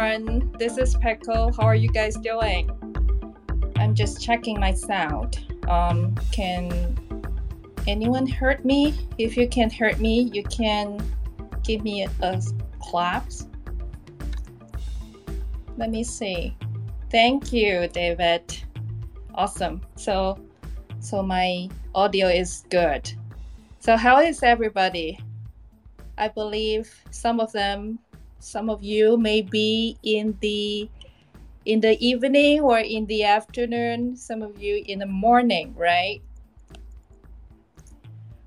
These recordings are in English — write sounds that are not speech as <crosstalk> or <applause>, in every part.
everyone. This is Peko. How are you guys doing? I'm just checking my sound. Um, can anyone hurt me? If you can hurt me, you can give me a, a clap. Let me see. Thank you, David. Awesome. So, so my audio is good. So, how is everybody? I believe some of them, some of you may be in the in the evening or in the afternoon, some of you in the morning, right?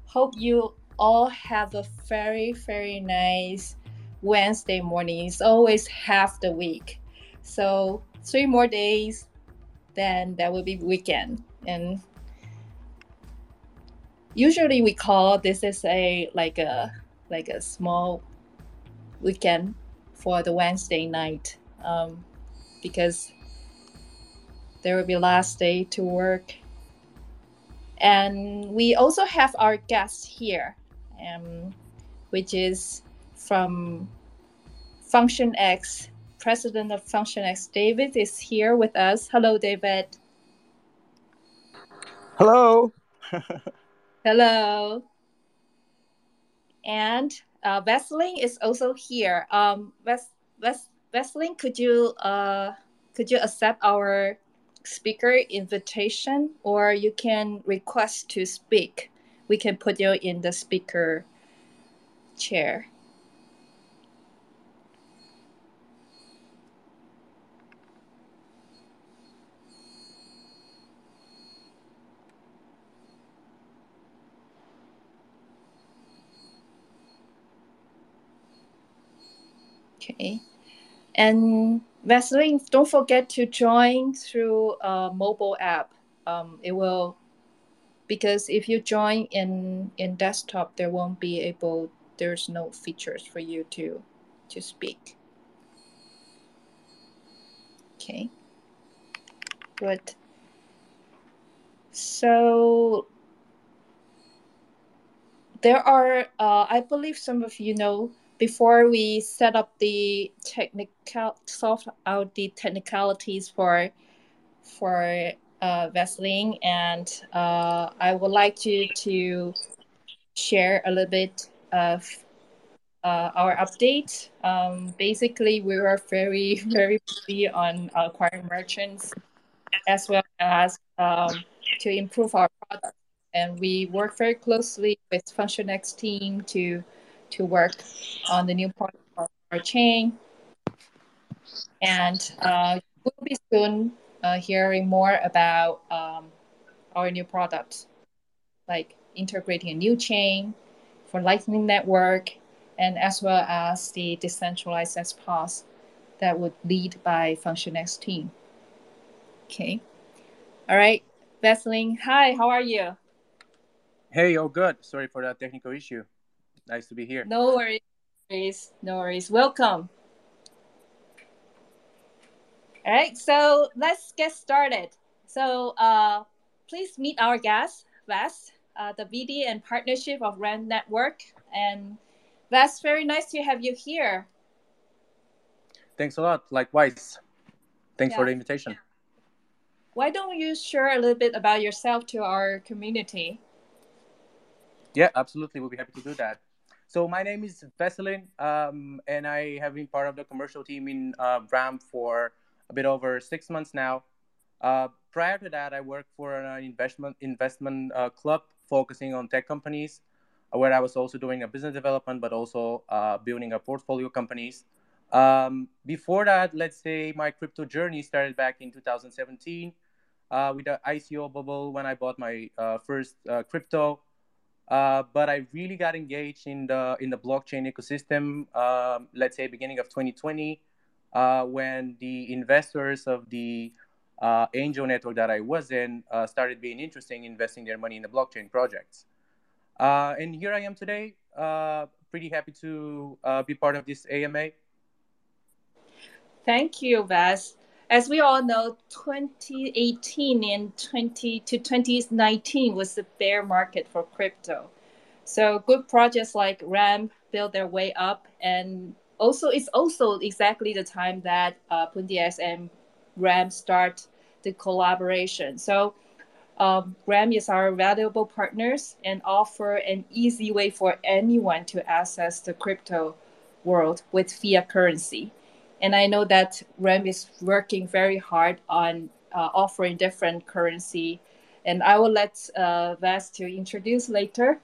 Hope you all have a very, very nice Wednesday morning. It's always half the week. So three more days, then that will be weekend. And usually we call this is a like a like a small weekend for the Wednesday night um, because there will be last day to work. And we also have our guest here, um, which is from Function X, president of Function X. David is here with us. Hello, David. Hello. Hello and uh, Vaseline is also here. Um, Vaseline, could you uh, could you accept our speaker invitation, or you can request to speak? We can put you in the speaker chair. Okay. And Vaseline, don't forget to join through a mobile app. Um, it will because if you join in in desktop, there won't be able. There's no features for you to to speak. Okay. Good. So there are, uh, I believe some of you know before we set up the technical solve out the technicalities for for uh, Vaseline, and uh, I would like to to share a little bit of uh, our update. Um, basically, we were very <laughs> very busy on acquiring merchants as well as um, to improve our product, and we work very closely with FunctionX team to to work on the new part of our chain. And uh, we'll be soon uh, hearing more about um, our new products, like integrating a new chain for Lightning Network, and as well as the decentralized XPOS that would lead by FunctionX team. Okay. All right. Vaseline, hi, how are you? Hey, oh, good. Sorry for that technical issue. Nice to be here. No worries. No worries. Welcome. All right, so let's get started. So uh, please meet our guest, Vas, uh, the VD and partnership of Ramp Network. And Vas, very nice to have you here. Thanks a lot. Likewise. Thanks yeah. for the invitation. Why don't you share a little bit about yourself to our community? Yeah, absolutely. We'll be happy to do that. So my name is Vaseline, um, and I have been part of the commercial team in uh, Ramp for a bit over six months now. Uh, prior to that, I worked for an investment investment uh, club focusing on tech companies, uh, where I was also doing a business development, but also uh, building a portfolio companies. Um, before that, let's say my crypto journey started back in 2017 uh, with the ICO bubble when I bought my first crypto. Uh, but I really got engaged in the in the blockchain ecosystem. Uh, let's say beginning of 2020, uh, when the investors of the uh, angel network that I was in uh, started being interested in investing their money in the blockchain projects. and here I am today, pretty happy to be part of this AMA. Thank you, Vas as we all know, 2018 and 20 to 2019 was the bear market for crypto. So good projects like Ramp built their way up, and also it's also exactly the time that uh, Pundi X and Ramp start the collaboration. So um, Ramp is our valuable partners and offer an easy way for anyone to access the crypto world with fiat currency. And I know that Ramp is working very hard on uh, offering different currency. And I will let uh, Vas to introduce later.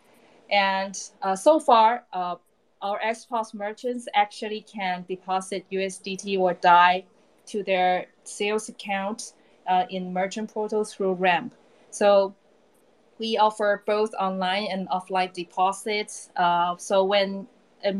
And uh, so far, uh, our XPOS merchants actually can deposit USDT or DAI to their sales account uh, in merchant portal through Ramp. So we offer both online and offline deposits. Uh, so when a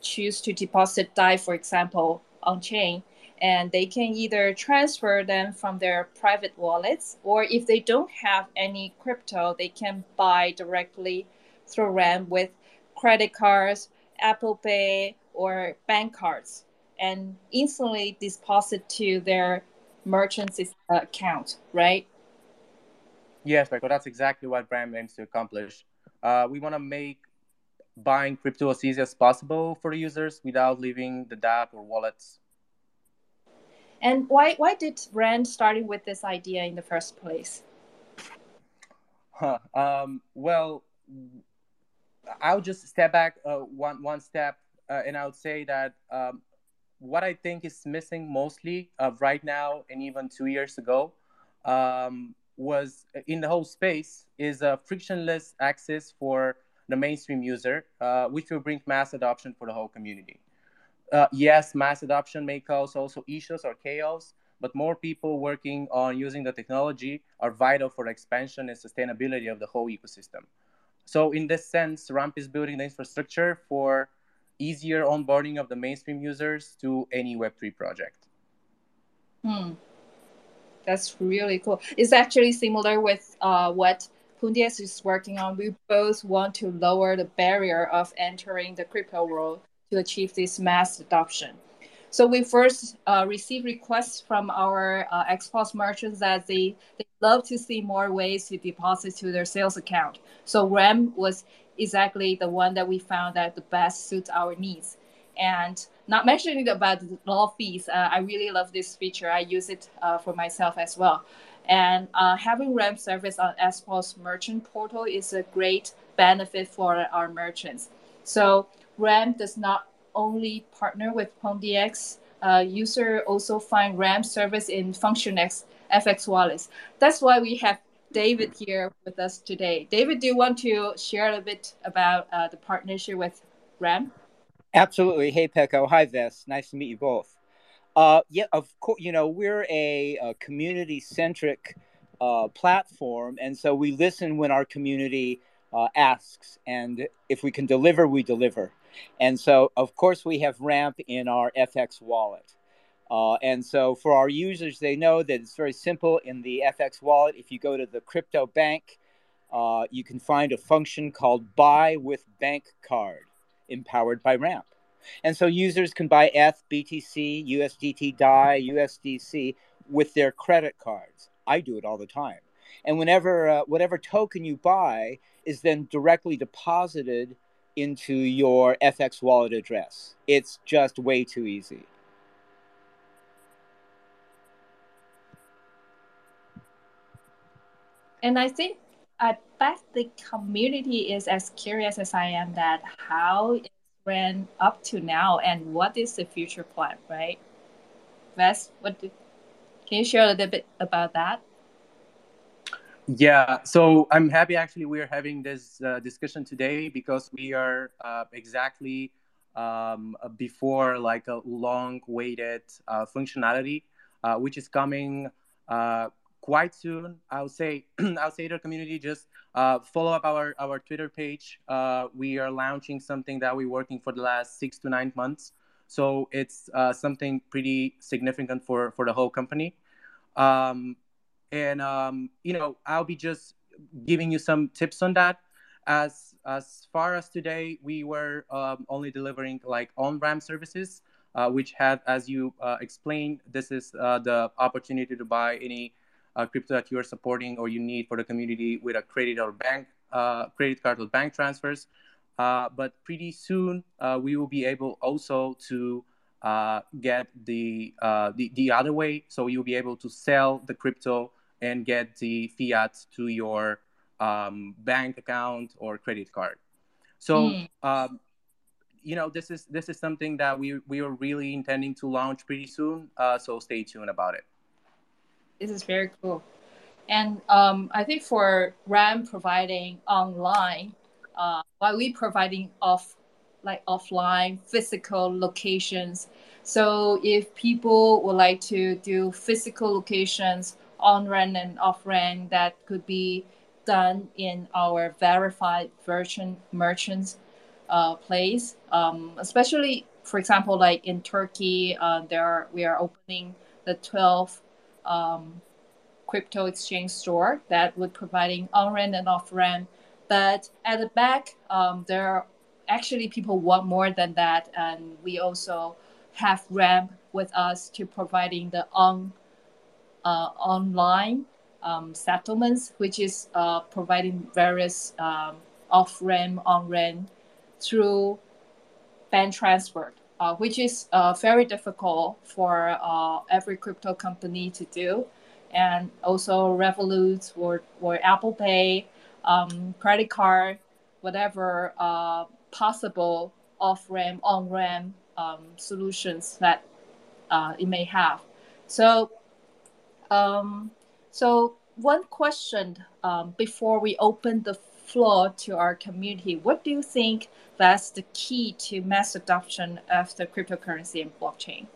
choose to deposit DAI, for example, on chain, and they can either transfer them from their private wallets, or if they don't have any crypto, they can buy directly through Ramp with credit cards, Apple Pay, or bank cards, and instantly deposit to their merchant's account, right? Yes, Michael, that's exactly what Ramp aims to accomplish. Uh, we want to make buying crypto as easy as possible for users without leaving the dApp or wallets. And why why did Ramp starting with this idea in the first place? Huh. Um, well, I'll just step back uh, one one step, uh, and I would say that um, what I think is missing mostly uh, right now, and even two years ago, um, was in the whole space is a frictionless access for the mainstream user, uh, which will bring mass adoption for the whole community. Uh, yes, mass adoption may cause also issues or chaos, but more people working on using the technology are vital for expansion and sustainability of the whole ecosystem. So in this sense, Ramp is building the infrastructure for easier onboarding of the mainstream users to any Web3 project. Hmm. That's really cool. It's actually similar with uh, what Pundi X is working on. We both want to lower the barrier of entering the crypto world to achieve this mass adoption. So we first uh, received requests from our uh, XPOS merchants that they, they love to see more ways to deposit to their sales account. So Ramp was exactly the one that we found that the best suits our needs. And not mentioning about the law fees, uh, I really love this feature. I use it uh, for myself as well. And uh, having Ramp service on XPOS merchant portal is a great benefit for our merchants. So Ramp does not only partner with Pundi X. Uh, user also find Ramp service in FunctionX FX wallets. That's why we have David here with us today. David, do you want to share a bit about uh, the partnership with Ramp? Absolutely. Hey, Peko. Hi, Ves. Nice to meet you both. Uh, yeah, of course. You know, we're a, a community-centric uh, platform, and so we listen when our community uh, asks, and if we can deliver, we deliver. And so, of course, we have Ramp in our FX wallet. Uh, and so, for our users, they know that it's very simple in the FX wallet. If you go to the crypto bank, uh, you can find a function called Buy with Bank Card, empowered by Ramp. And so, users can buy ETH, BTC, USDT, DAI, USDC with their credit cards. I do it all the time. And whenever uh, whatever token you buy is then directly deposited into your FX wallet address. It's just way too easy. And I think I bet the community is as curious as I am that how ran up to now and what is the future plan, right? Vas, what do, can you share a little bit about that? Yeah, so I'm happy actually we are having this uh, discussion today because we are uh, exactly um, before like a long-waited uh, functionality, uh, which is coming uh, quite soon. I'll say, <clears throat> I'll say to the community, just uh, follow up our our Twitter page. we are launching something that we're working for the last six to nine months, so it's something pretty significant for for the whole company. Um, and um, you know i'll be just giving you some tips on that as as far as today we were um, only delivering like on ram services uh, which had as you uh, explained this is uh, the opportunity to buy any uh, crypto that you are supporting or you need for the community with a credit or bank uh, credit card or bank transfers Uh, but pretty soon, uh, we will be able also to uh, get the, uh, the the other way. So you'll be able to sell the crypto and get the fiat to your um, bank account or credit card. So. Mm. Um, you know this is this is something that we we are really intending to launch pretty soon uh, so stay tuned about it this is very cool. And um, i think for Ramp providing online uh, while we providing off like offline physical locations. So if people would like to do physical locations on ramp and off ramp that could be done in our verified version merchants uh, place, um, especially for example, like in Turkey, uh, there are, we are opening the 12 um, crypto exchange store that would providing on ramp and off ramp. But at the back, um, there are actually people want more than that, and we also have ramp with us to providing the on uh, online um, settlements, which is uh, providing various um, off ramp, on ramp through bank transfer, uh, which is uh, very difficult for uh, every crypto company to do. And also Revolut or, or Apple Pay, um, credit card, whatever uh, possible off-ramp, on-ramp um, solutions that uh, it may have. So, um, so one question um, before we open the floor to our community, what do you think that's the key to mass adoption of the cryptocurrency and blockchain?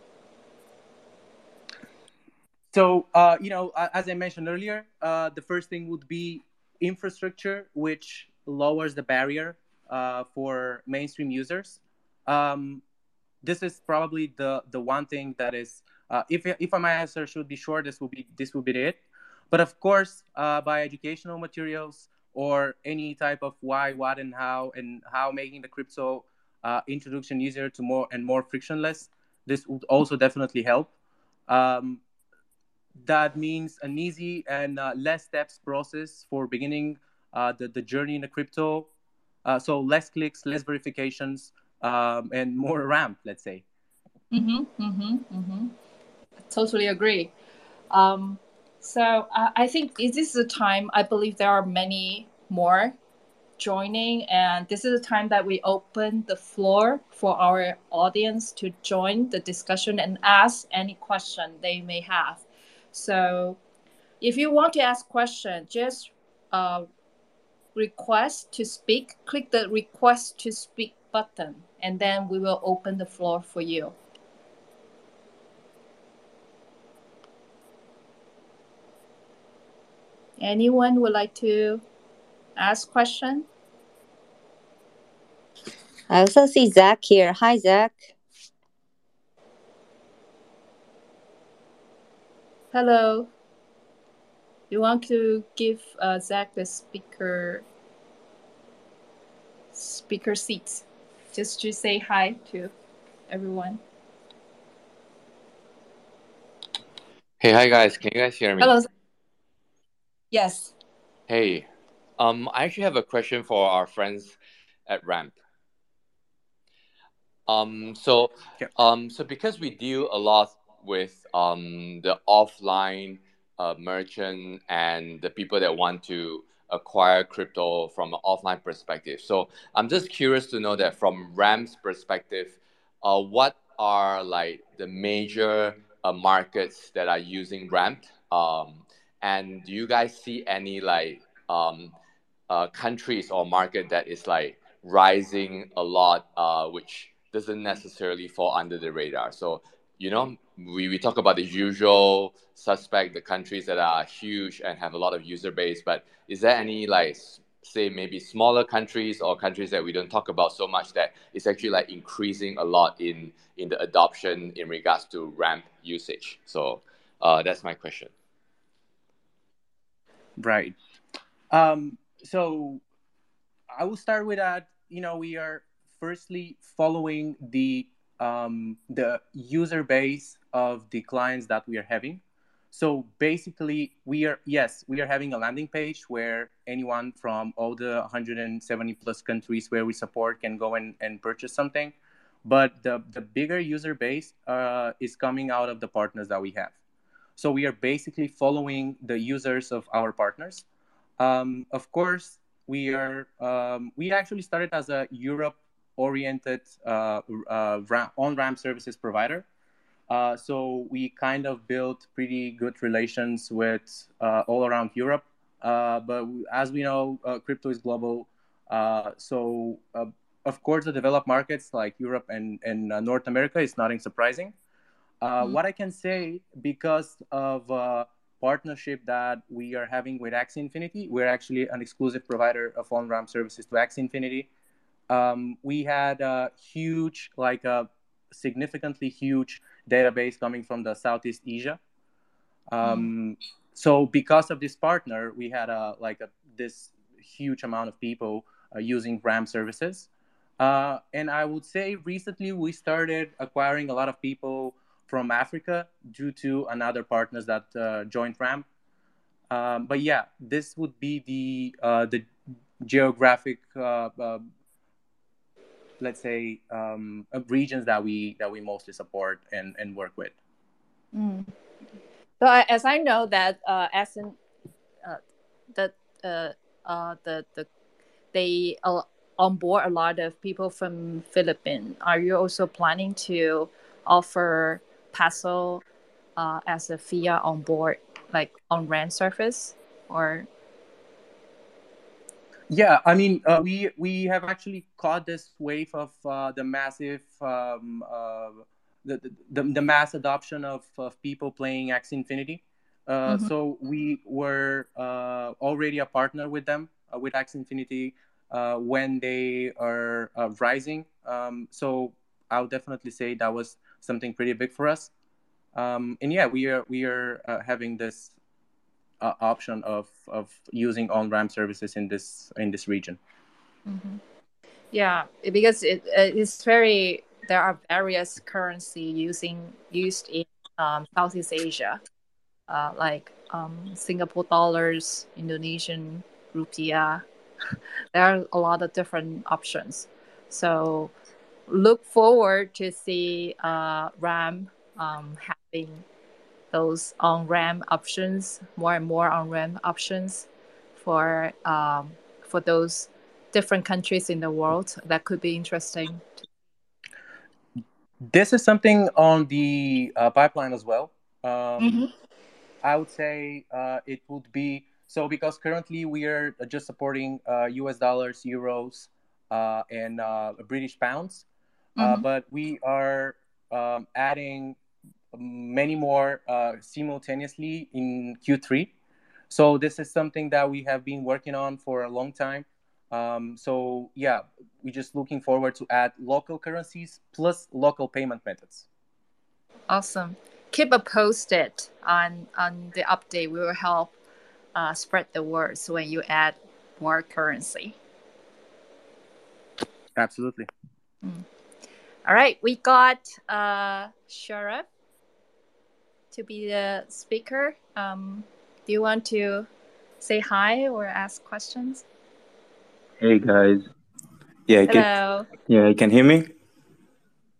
So, uh, you know, as I mentioned earlier, uh, the first thing would be infrastructure, which lowers the barrier uh, for mainstream users. Um, this is probably the the one thing that is, uh, if if my answer should be short, this will be this will be it. But of course, uh, by educational materials, or any type of why, what, and how, and how making the crypto uh, introduction easier to more and more frictionless. This would also definitely help. Um, that means an easy and uh, less steps process for beginning uh, the, the journey in the crypto. Uh, so less clicks, less verifications, um, and more ramp, let's say. Mm-hmm, mm-hmm, mm-hmm. Totally agree. Um, so uh, I think this is a time. I believe there are many more joining, and this is a time that we open the floor for our audience to join the discussion and ask any question they may have. So, if you want to ask question, just uh, request to speak. Click the request to speak button, and then we will open the floor for you. Anyone would like to ask question? I also see Zach here. Hi, Zach. Hello. You want to give uh, Zach the speaker speaker seat, just to say hi to everyone. Hey, hi guys. Can you guys hear me? Hello. Yes. Hey, um, I actually have a question for our friends at Ramp. Um, so, um, so because we deal a lot with um the offline uh, merchant and the people that want to acquire crypto from an offline perspective. So I'm just curious to know that from Ramp's perspective, uh, what are like the major uh, markets that are using Ramp? Um, and do you guys see any like um, uh, countries or market that is like rising a lot, uh, which doesn't necessarily fall under the radar? So you know, we, we talk about the usual suspect, the countries that are huge and have a lot of user base, but is there any like say maybe smaller countries or countries that we don't talk about so much that it's actually like increasing a lot in in the adoption in regards to ramp usage so uh, that's my question Right. Um, so I will start with that. You know, we are firstly following the um, the user base of the clients that we are having. so basically, we are yes, we are having a landing page where anyone from all the 170 plus countries where we support can go and, and purchase something. But the, the bigger user base uh, is coming out of the partners that we have. So we are basically following the users of our partners. Um, of course, we are um, we actually started as a Europe oriented uh, uh, on ramp services provider uh, so we kind of built pretty good relations with uh, all around Europe. Uh, but as we know, uh, crypto is global. So of course, the developed markets like Europe and, and North America is nothing surprising. Mm-hmm. What I can say, because of a partnership that we are having with Axie Infinity, we're actually an exclusive provider of on-ramp services to Axie Infinity. Um, we had a huge, like a significantly huge database coming from the Southeast Asia. Um, mm. So because of this partner, we had a like a, this huge amount of people uh, using Ramp services. Uh, and I would say recently we started acquiring a lot of people from Africa due to another partners that uh, joined Ramp. Um, but yeah, this would be the uh, the geographic uh, uh, let's say um, regions that we that we mostly support and, and work with mm. so I, as i know that uh, as in uh, the, uh, uh, the the they uh, onboard a lot of people from philippines are you also planning to offer peso uh, as a fiat on board like on rent surface, or yeah, I mean, uh, we we have actually caught this wave of uh, the massive um, uh, the, the, the mass adoption of, of people playing Axie Infinity. Uh, mm-hmm. So we were uh, already a partner with them uh, with Axie Infinity when they are rising. Um, so I'll definitely say that was something pretty big for us. Um, and yeah, we are we are having this uh, option of of using on ramp services in this in this region. Mm-hmm. Yeah, because it it's very there are various currency using used in um, Southeast Asia, uh, like um, Singapore dollars, Indonesian rupiah. <laughs> there are a lot of different options. So look forward to see uh, Ramp um, having those on ramp options, more and more on ramp options for um, for those different countries in the world that could be interesting. This is something on the uh, pipeline as well. Um, mm-hmm. I would say uh, it would be so because currently we are just supporting uh, US dollars, euros, uh, and uh, British pounds, mm-hmm. but we are um, adding many more uh, simultaneously in Q3. So this is something that we have been working on for a long time. Um, so yeah, we're just looking forward to add local currencies plus local payment methods. Awesome. Keep a posted on on the update. We will help uh, spread the word so when you add more currency. Absolutely. Mm. All right, we got uh, Sharaf to be the speaker. Um, do you want to say hi or ask questions? Hey guys. Yeah. Hello. Can, yeah, you can hear me.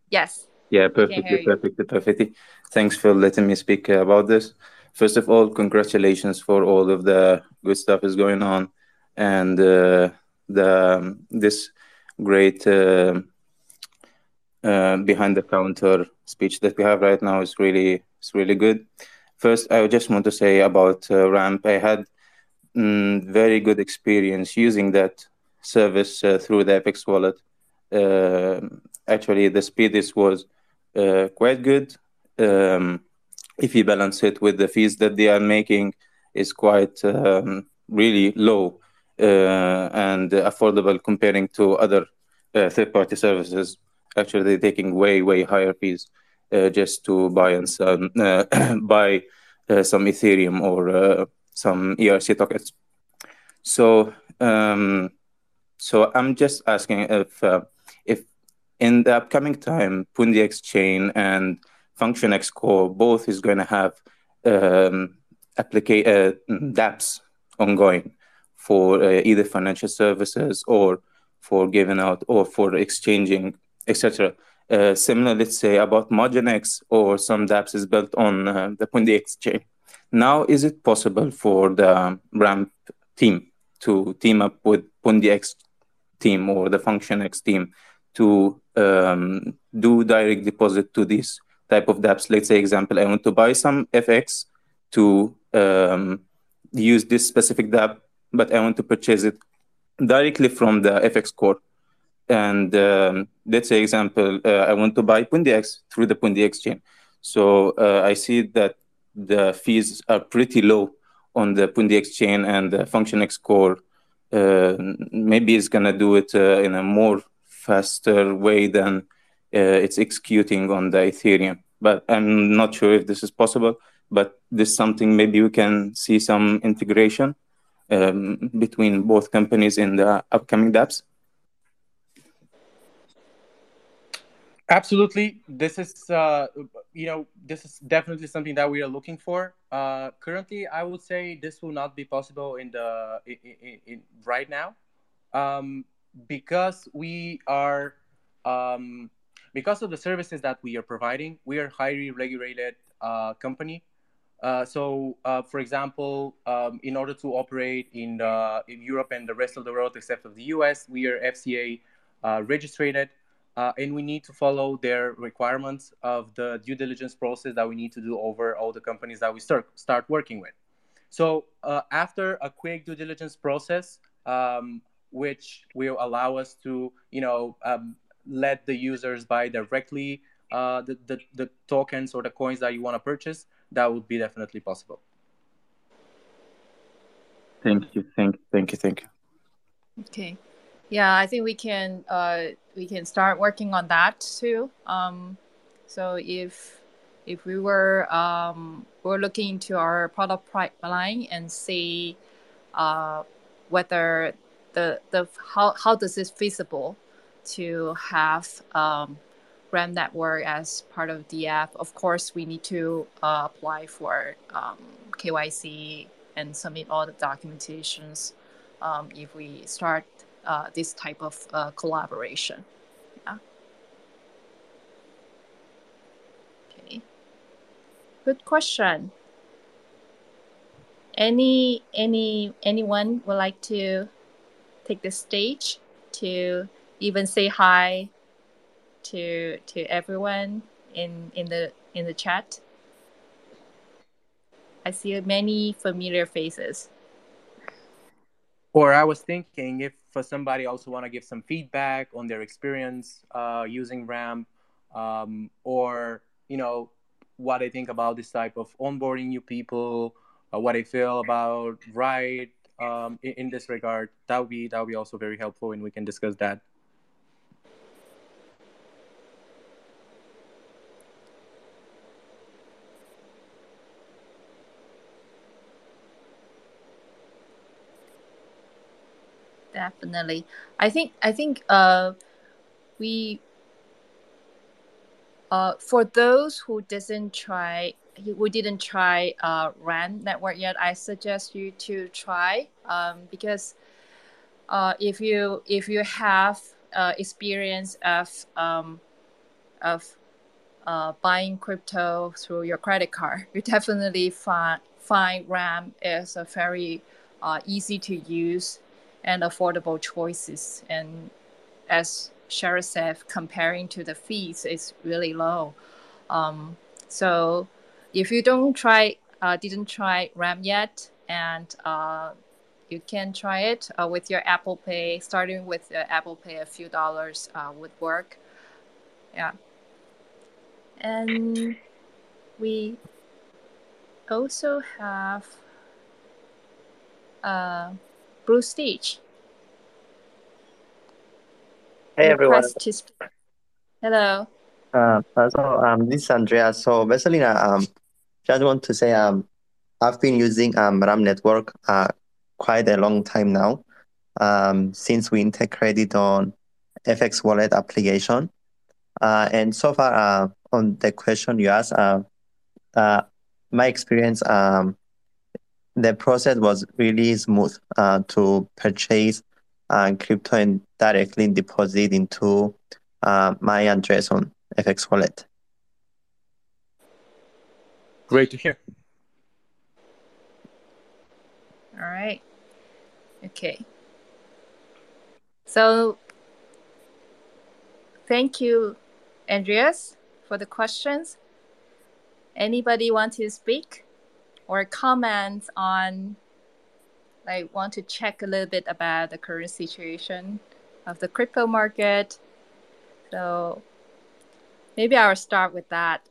Yes. Yeah, perfectly, perfectly, perfectly. Thanks for letting me speak uh, about this. First of all, congratulations for all of the good stuff is going on, and uh, the um, this great uh, uh, behind the counter speech that we have right now is really it's really good. First, I just want to say about uh, Ramp. I had mm, very good experience using that service uh, through the FX wallet. Uh, actually, the speed is was uh, quite good. Um, if you balance it with the fees that they are making, is quite um, really low and affordable comparing to other third-party services. Actually, they're taking way way higher fees. Uh, just to buy and some uh, <clears throat> buy uh, some Ethereum or some ERC tokens. So um, so I'm just asking if if in the upcoming time, Pundi Chain and FunctionX Core both is going to have um, uh, dApps ongoing for uh, either financial services or for giving out or for exchanging, etc. Uh, similar, let's say, about MarginX or some dApps is built on uh, the PundiX chain. Now, is it possible for the Ramp team to team up with PundiX team or the FunctionX team to um, do direct deposit to this type of dApps? Let's say, example, I want to buy some FX to um, use this specific dApp, but I want to purchase it directly from the FX core. And um, let's say, example, uh, I want to buy PundiX through the PundiX chain. So uh, I see that the fees are pretty low on the PundiX chain and the FunctionX core. Uh, maybe it's gonna do it uh, in a more faster way than uh, it's executing on the Ethereum. But I'm not sure if this is possible. But this is something maybe we can see some integration um, between both companies in the upcoming dApps. Absolutely, this is uh, you know this is definitely something that we are looking for. Uh, currently, I would say this will not be possible in the in, in, in right now, um, because we are um, because of the services that we are providing. We are highly regulated uh, company. Uh, so, uh, for example, um, in order to operate in, in Europe and the rest of the world, except of the US, we are FCA uh, registered uh, and we need to follow their requirements of the due diligence process that we need to do over all the companies that we start start working with. So uh, after a quick due diligence process, um, which will allow us to, you know, um, let the users buy directly uh, the, the, the tokens or the coins that you want to purchase, that would be definitely possible. Thank you, thank, thank you, thank you. Okay yeah i think we can uh, we can start working on that too um, so if if we were um, we're looking into our product pipeline and see uh, whether the the how, how does this feasible to have um, Ramp network as part of the app. Of course, we need to uh, apply for um, KYC and submit all the documentations um, if we start uh, this type of uh, collaboration. Yeah. Okay. Good question. Any any anyone would like to take the stage to even say hi to to everyone in in the in the chat? I see many familiar faces. Or I was thinking if for somebody also want to give some feedback on their experience uh, using Ramp, um, or you know what I think about this type of onboarding new people, uh, what I feel about right um, in, in, this regard. That would be that would be also very helpful, and we can discuss that. Definitely. I think I think uh, we uh, for those who doesn't try who didn't try uh, Ramp network yet, I suggest you to try um, because uh, if you if you have uh, experience of um, of uh, buying crypto through your credit card, <laughs> you definitely find find Ramp is a very uh, easy to use and affordable choices. And as Cheryl said, comparing to the fees, it's really low. Um, so if you don't try, uh, didn't try Ramp yet, and uh, you can try it uh, with your Apple Pay. Starting with Apple Pay, a few dollars uh, would work. Yeah. And we also have uh, Bruce Stitch. Hey everyone. Hello. Uh, so um, this is Andrea. So basically, uh, um, just want to say um, I've been using um Ramp network uh quite a long time now. Um, since we integrated on FX Wallet application, uh, and so far uh on the question you asked, uh, uh my experience, um, the process was really smooth uh, to purchase uh, crypto and directly deposit into uh, my address on FX Wallet. Great to hear. All right. Okay. So thank you, Andreas, for the questions. Anybody want to speak or comments on like want to check a little bit about the current situation of the crypto market? So maybe I'll start with that.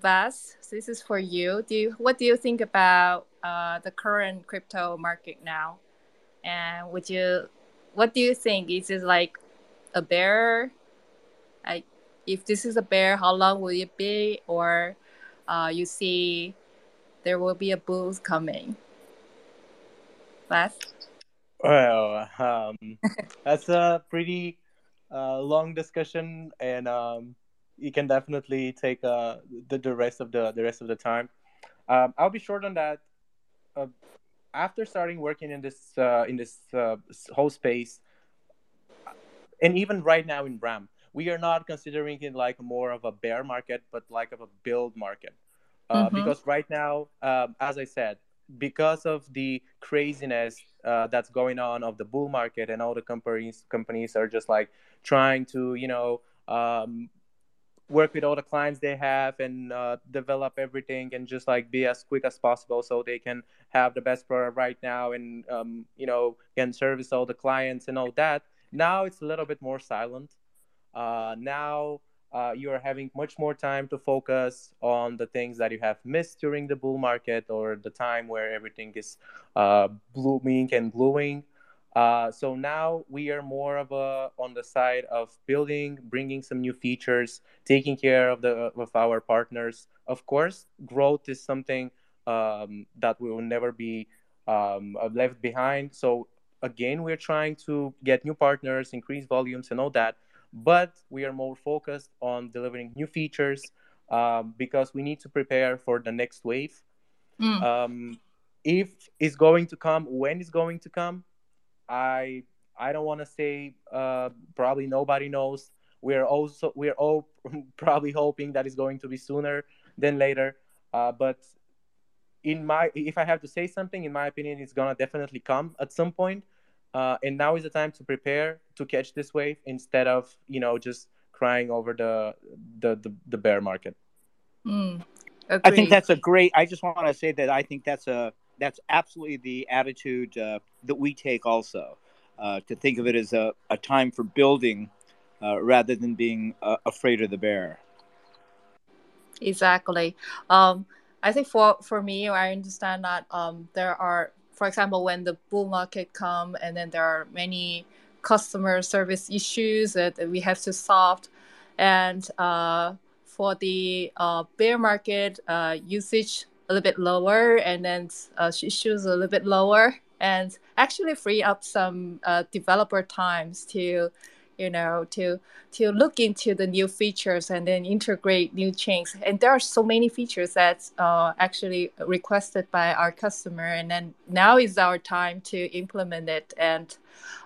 Vas, this is for you. Do you what do you think about uh, the current crypto market now? And would you what do you think? Is it like a bear? Like if this is a bear, how long will it be? Or uh, you see there will be a bull coming? Vas? Well, um, <laughs> that's a pretty uh, long discussion, and um, you can definitely take uh, the, the rest of the the rest of the time. Um, I'll be short on that. Uh, after starting working in this uh, in this uh, whole space, and even right now in Ramp, we are not considering it like more of a bear market, but like of a build market. Uh, mm-hmm. Because right now, um, as I said, because of the craziness uh, that's going on of the bull market, and all the companies companies are just like trying to, you know, um, work with all the clients they have and uh, develop everything and just like be as quick as possible so they can have the best product right now and um, you know can service all the clients and all that now it's a little bit more silent uh, now uh, you are having much more time to focus on the things that you have missed during the bull market or the time where everything is uh, blooming and glowing uh, so now we are more of a on the side of building, bringing some new features, taking care of the of our partners. Of course, growth is something um, that we will never be um, left behind. So again, we're trying to get new partners, increase volumes, and all that. But we are more focused on delivering new features um, because we need to prepare for the next wave. Mm. Um, if it's going to come, when it's going to come, I I don't want to say uh, probably nobody knows. We're also we're all <laughs> probably hoping that it's going to be sooner than later. Uh, but in my if I have to say something, in my opinion, it's gonna definitely come at some point. Uh, and now is the time to prepare to catch this wave instead of you know just crying over the the the, the bear market. Mm, I think that's a great. I just want to say that I think that's a that's absolutely the attitude uh, that we take also uh, to think of it as a, a time for building uh, rather than being uh, afraid of the bear exactly um, i think for for me i understand that um, there are for example when the bull market come and then there are many customer service issues that we have to solve. And uh, for the uh, bear market usage a little bit lower and then uh, issues a little bit lower. And actually free up some uh, developer times to you know to to look into the new features and then integrate new chains and there are so many features that's uh, actually requested by our customer and then now is our time to implement it and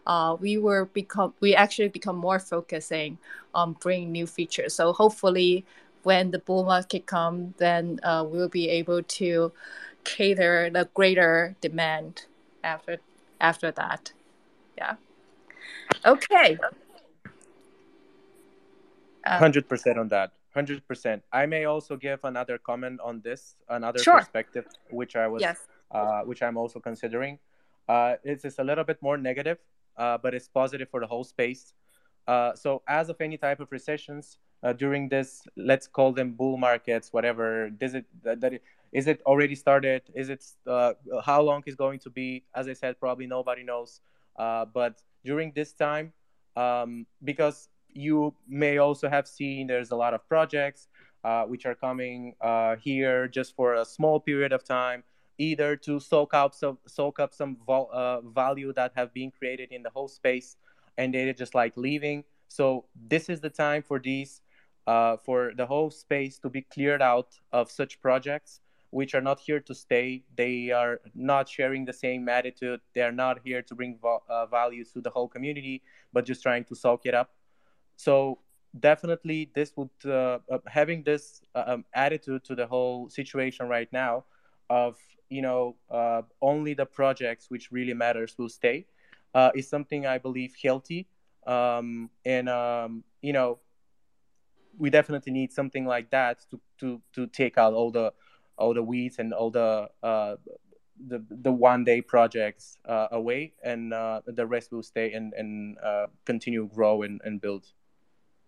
uh, we were become we actually become more focusing on bringing new features so hopefully when the bull market comes, then uh, we'll be able to cater the greater demand after after that. Yeah. Okay. Uh, hundred percent on that. Hundred percent. I may also give another comment on this, another sure. perspective, which I was, yes. uh, which I'm also considering. Uh, it's, it's a little bit more negative, uh, but it's positive for the whole space. Uh, so, as of any type of recessions, uh, during this let's call them bull markets whatever is it that, that it, is it already started is it uh, how long is going to be as i said probably nobody knows uh, but during this time um, because you may also have seen there's a lot of projects uh, which are coming uh, here just for a small period of time either to soak up some soak up some vol- uh, value that have been created in the whole space and they're just like leaving so this is the time for these uh, for the whole space to be cleared out of such projects which are not here to stay. They are not sharing the same attitude. They are not here to bring vo- uh, value to the whole community, but just trying to soak it up. So definitely, this would uh, uh having this uh, um, attitude to the whole situation right now of you know uh, only the projects which really matters will stay is something I believe healthy. Um, and um, you know we definitely need something like that to to to take out all the all the weeds and all the uh, the the one day projects uh, away, and uh, the rest will stay and and uh, continue grow and, and build.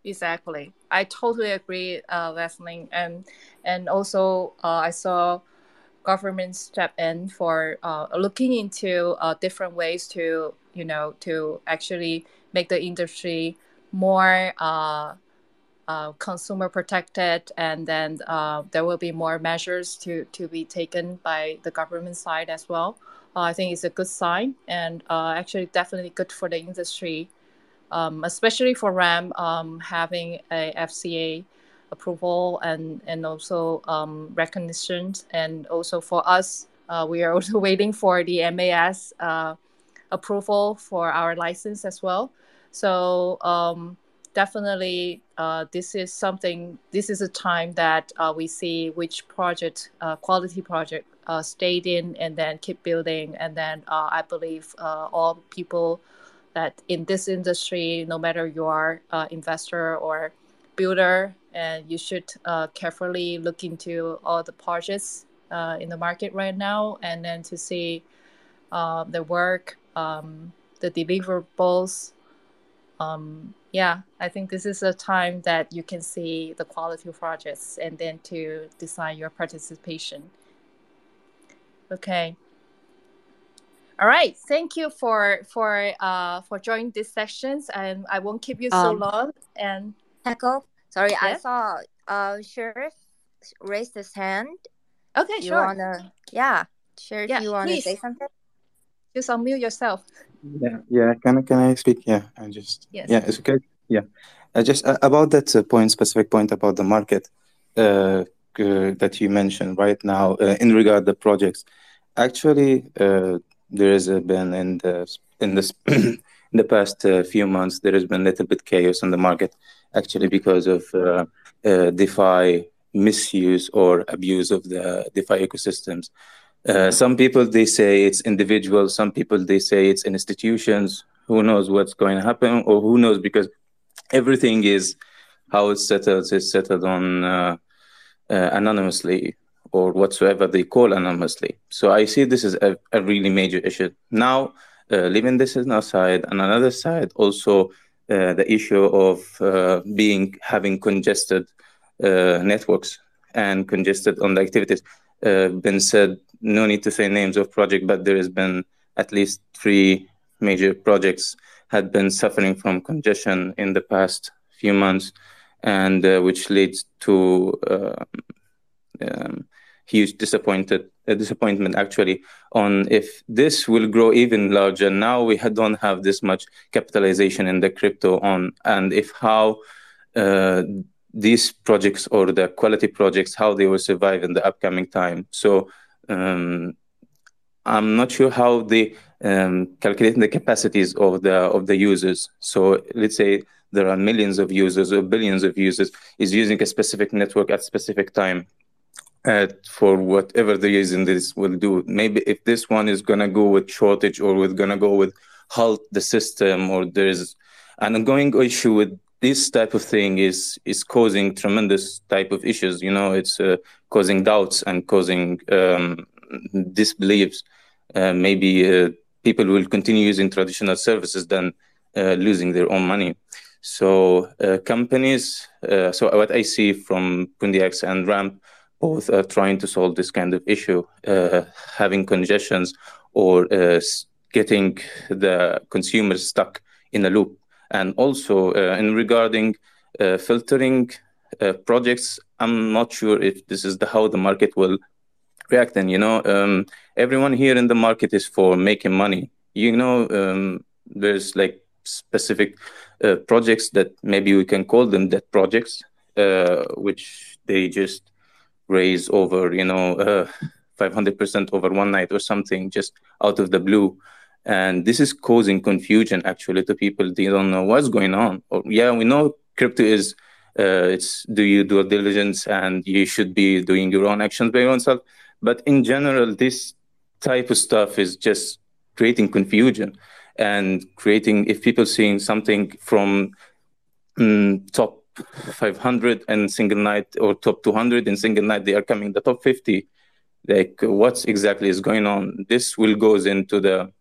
Exactly, I totally agree, uh, Leslie, and and also uh, I saw government step in for uh, looking into uh, different ways to you know to actually make the industry more uh, uh, consumer protected, and then uh, there will be more measures to, to be taken by the government side as well. Uh, I think it's a good sign. And actually definitely good for the industry, um, especially for Ramp um, having a FCA approval and, and also um, recognition. And also for us, uh, we are <laughs> also waiting for the MAS uh, approval for our license as well. So um, definitely uh, this is something this is a time that uh, we see which project uh, quality project uh, stayed in and then keep building and then i believe all people that in this industry no matter you are investor or builder and you should carefully look into all the projects in the market right now and then to see the work um, the deliverables um, yeah, I think this is a time that you can see the quality of projects and then to design your participation. Okay. All right. Thank you for for uh for joining these sessions, and I won't keep you so um, long. And Echo, sorry, yeah? I saw uh Sheriff raised his hand. Okay, you sure. Wanna, yeah, Sheriff, yeah, you want to say something? Just unmute yourself. Yeah, yeah. Can I can I speak? Yeah, I just yes. yeah, it's okay. Yeah, I just uh, about that uh, point, specific point about the market uh, that you mentioned right now uh, in regard the projects. Actually, uh, there has been in the in this <clears throat> in the past uh, few months there has been a little bit chaos in the market, actually because of DeFi misuse or abuse of the DeFi ecosystems. Uh, some people they say it's individuals. Some people they say it's institutions. Who knows what's going to happen, or who knows because everything is how it's settled is settled on uh, uh, anonymously or whatsoever they call anonymously. So I see this as a, a really major issue. Now, uh, leaving this aside, and another side also uh, the issue of uh, being having congested networks and congested on the activities. been said no need to say names of project, but there has been at least three major projects had been suffering from congestion in the past few months, and uh, which leads to uh, um, huge disappointed uh, disappointment actually on if this will grow even larger. Now we don't have this much capitalization in the crypto on, and if how uh, these projects or the quality projects how they will survive in the upcoming time. So um, I'm not sure how they um, calculate the capacities of the of the users. So let's say there are millions of users or billions of users is using a specific network at specific time uh, for whatever the reason this will do. Maybe if this one is gonna go with shortage or we're gonna go with halt the system or there's an ongoing issue with this type of thing is is causing tremendous type of issues. You know, it's uh, causing doubts and causing um, disbeliefs. Uh, maybe uh, people will continue using traditional services than uh, losing their own money. So uh, companies. Uh, so what I see from Pundi X and Ramp, both are trying to solve this kind of issue, having congestions or getting the consumers stuck in a loop and also uh, in regarding uh, filtering uh, projects, I'm not sure if this is the how the market will react. And you know, um, everyone here in the market is for making money. You know, um, there's like specific uh, projects that maybe we can call them debt projects. uh, which they just raise over, you know, uh, 500% over one night or something, just out of the blue. And this is causing confusion actually to people. They don't know what's going on. Or, yeah, we know crypto is uh, it's do you do a diligence and you should be doing your own actions by yourself. But in general, this type of stuff is just creating confusion and creating if people seeing something from um, top 500 and single night or top 200 in single night they are coming the top 50 like what exactly is going on? This will goes into the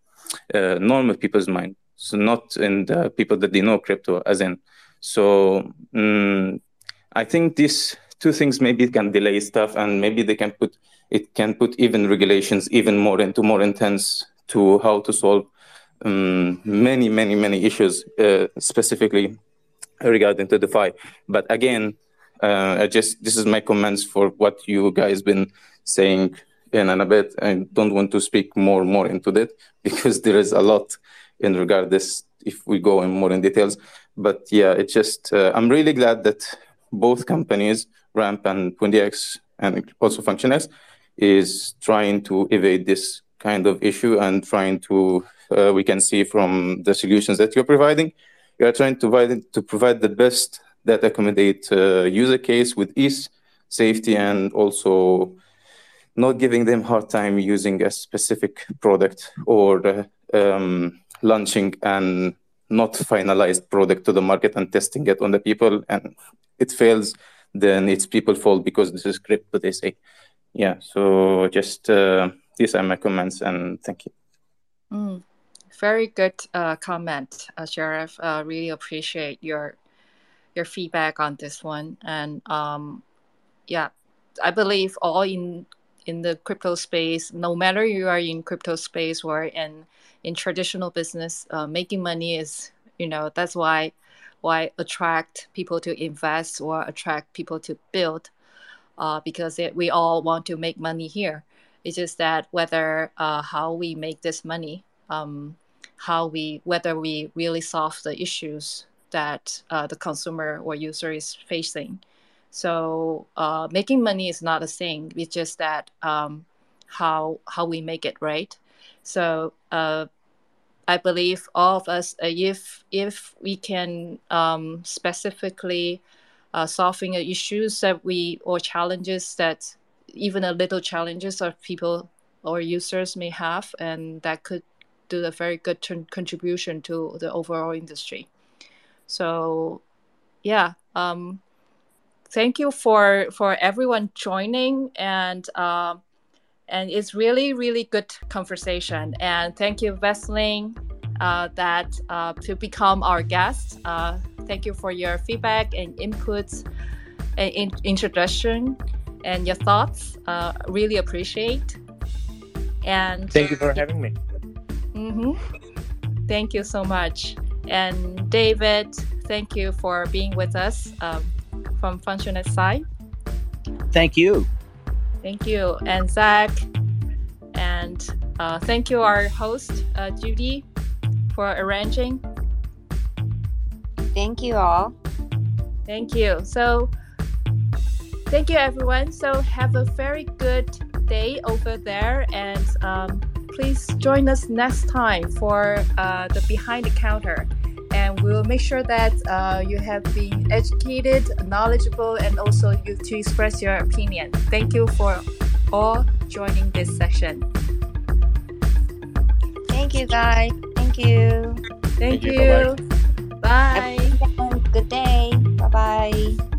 uh, normal people's mind. So not in the people that they know crypto as in. So um, i think these two things maybe can delay stuff and maybe they can put it can put even regulations even more into more intense to how to solve um, many many many issues uh, specifically regarding to DeFi. But again, uh, I just this is my comments for what you guys been saying in and a bit. I don't want to speak more more into that <laughs> because there is a lot in regard this if we go in more in details. But yeah, it's just uh, I'm really glad that both companies, Ramp and Pundi X, and also FunctionX, is trying to evade this kind of issue and trying to uh, we can see from the solutions that you're providing we are trying to provide, to provide the best that accommodate uh, user case with ease, safety, and also not giving them hard time using a specific product or uh, um, launching and not finalized product to the market and testing it on the people. And it fails then it's people fault because this is crypto they say yeah so just uh, these are my comments and thank you. Mm very good uh, comment, uh, Sheriff. Uh, really appreciate your your feedback on this one. And um, yeah, I believe all in in the crypto space, no matter you are in crypto space or in in traditional business, uh, making money is you know that's why why attract people to invest or attract people to build uh, because it, we all want to make money here. It's just that whether uh, how we make this money um, how we whether we really solve the issues that uh, the consumer or user is facing. So uh, making money is not a thing. It's just that um, how how we make it right. So uh, I believe all of us, uh, if if we can um, specifically uh, solving the issues that we or challenges that even a little challenges of people or users may have, and that could do a very good t- contribution to the overall industry. So, yeah, um, thank you for for everyone joining and. Uh, and it's really really good conversation and thank you Veselin uh, that uh, to become our guest uh, thank you for your feedback and inputs and in- introduction and your thoughts uh, really appreciate and thank you for having me Mm-hmm. Thank you so much. And David, thank you for being with us um, from FunctionX side. Thank you. Thank you. And Zach, and uh, thank you, our host, uh, Judy, for arranging. Thank you all. Thank you. So, thank you, everyone. So, have a very good day over there. And um, please join us next time for uh, the behind the counter. And we'll make sure that uh, you have been educated knowledgeable and also you to express your opinion. Thank you for all joining this session. Thank you guys. Thank you. Thank, thank you, you. bye. Good day. Bye bye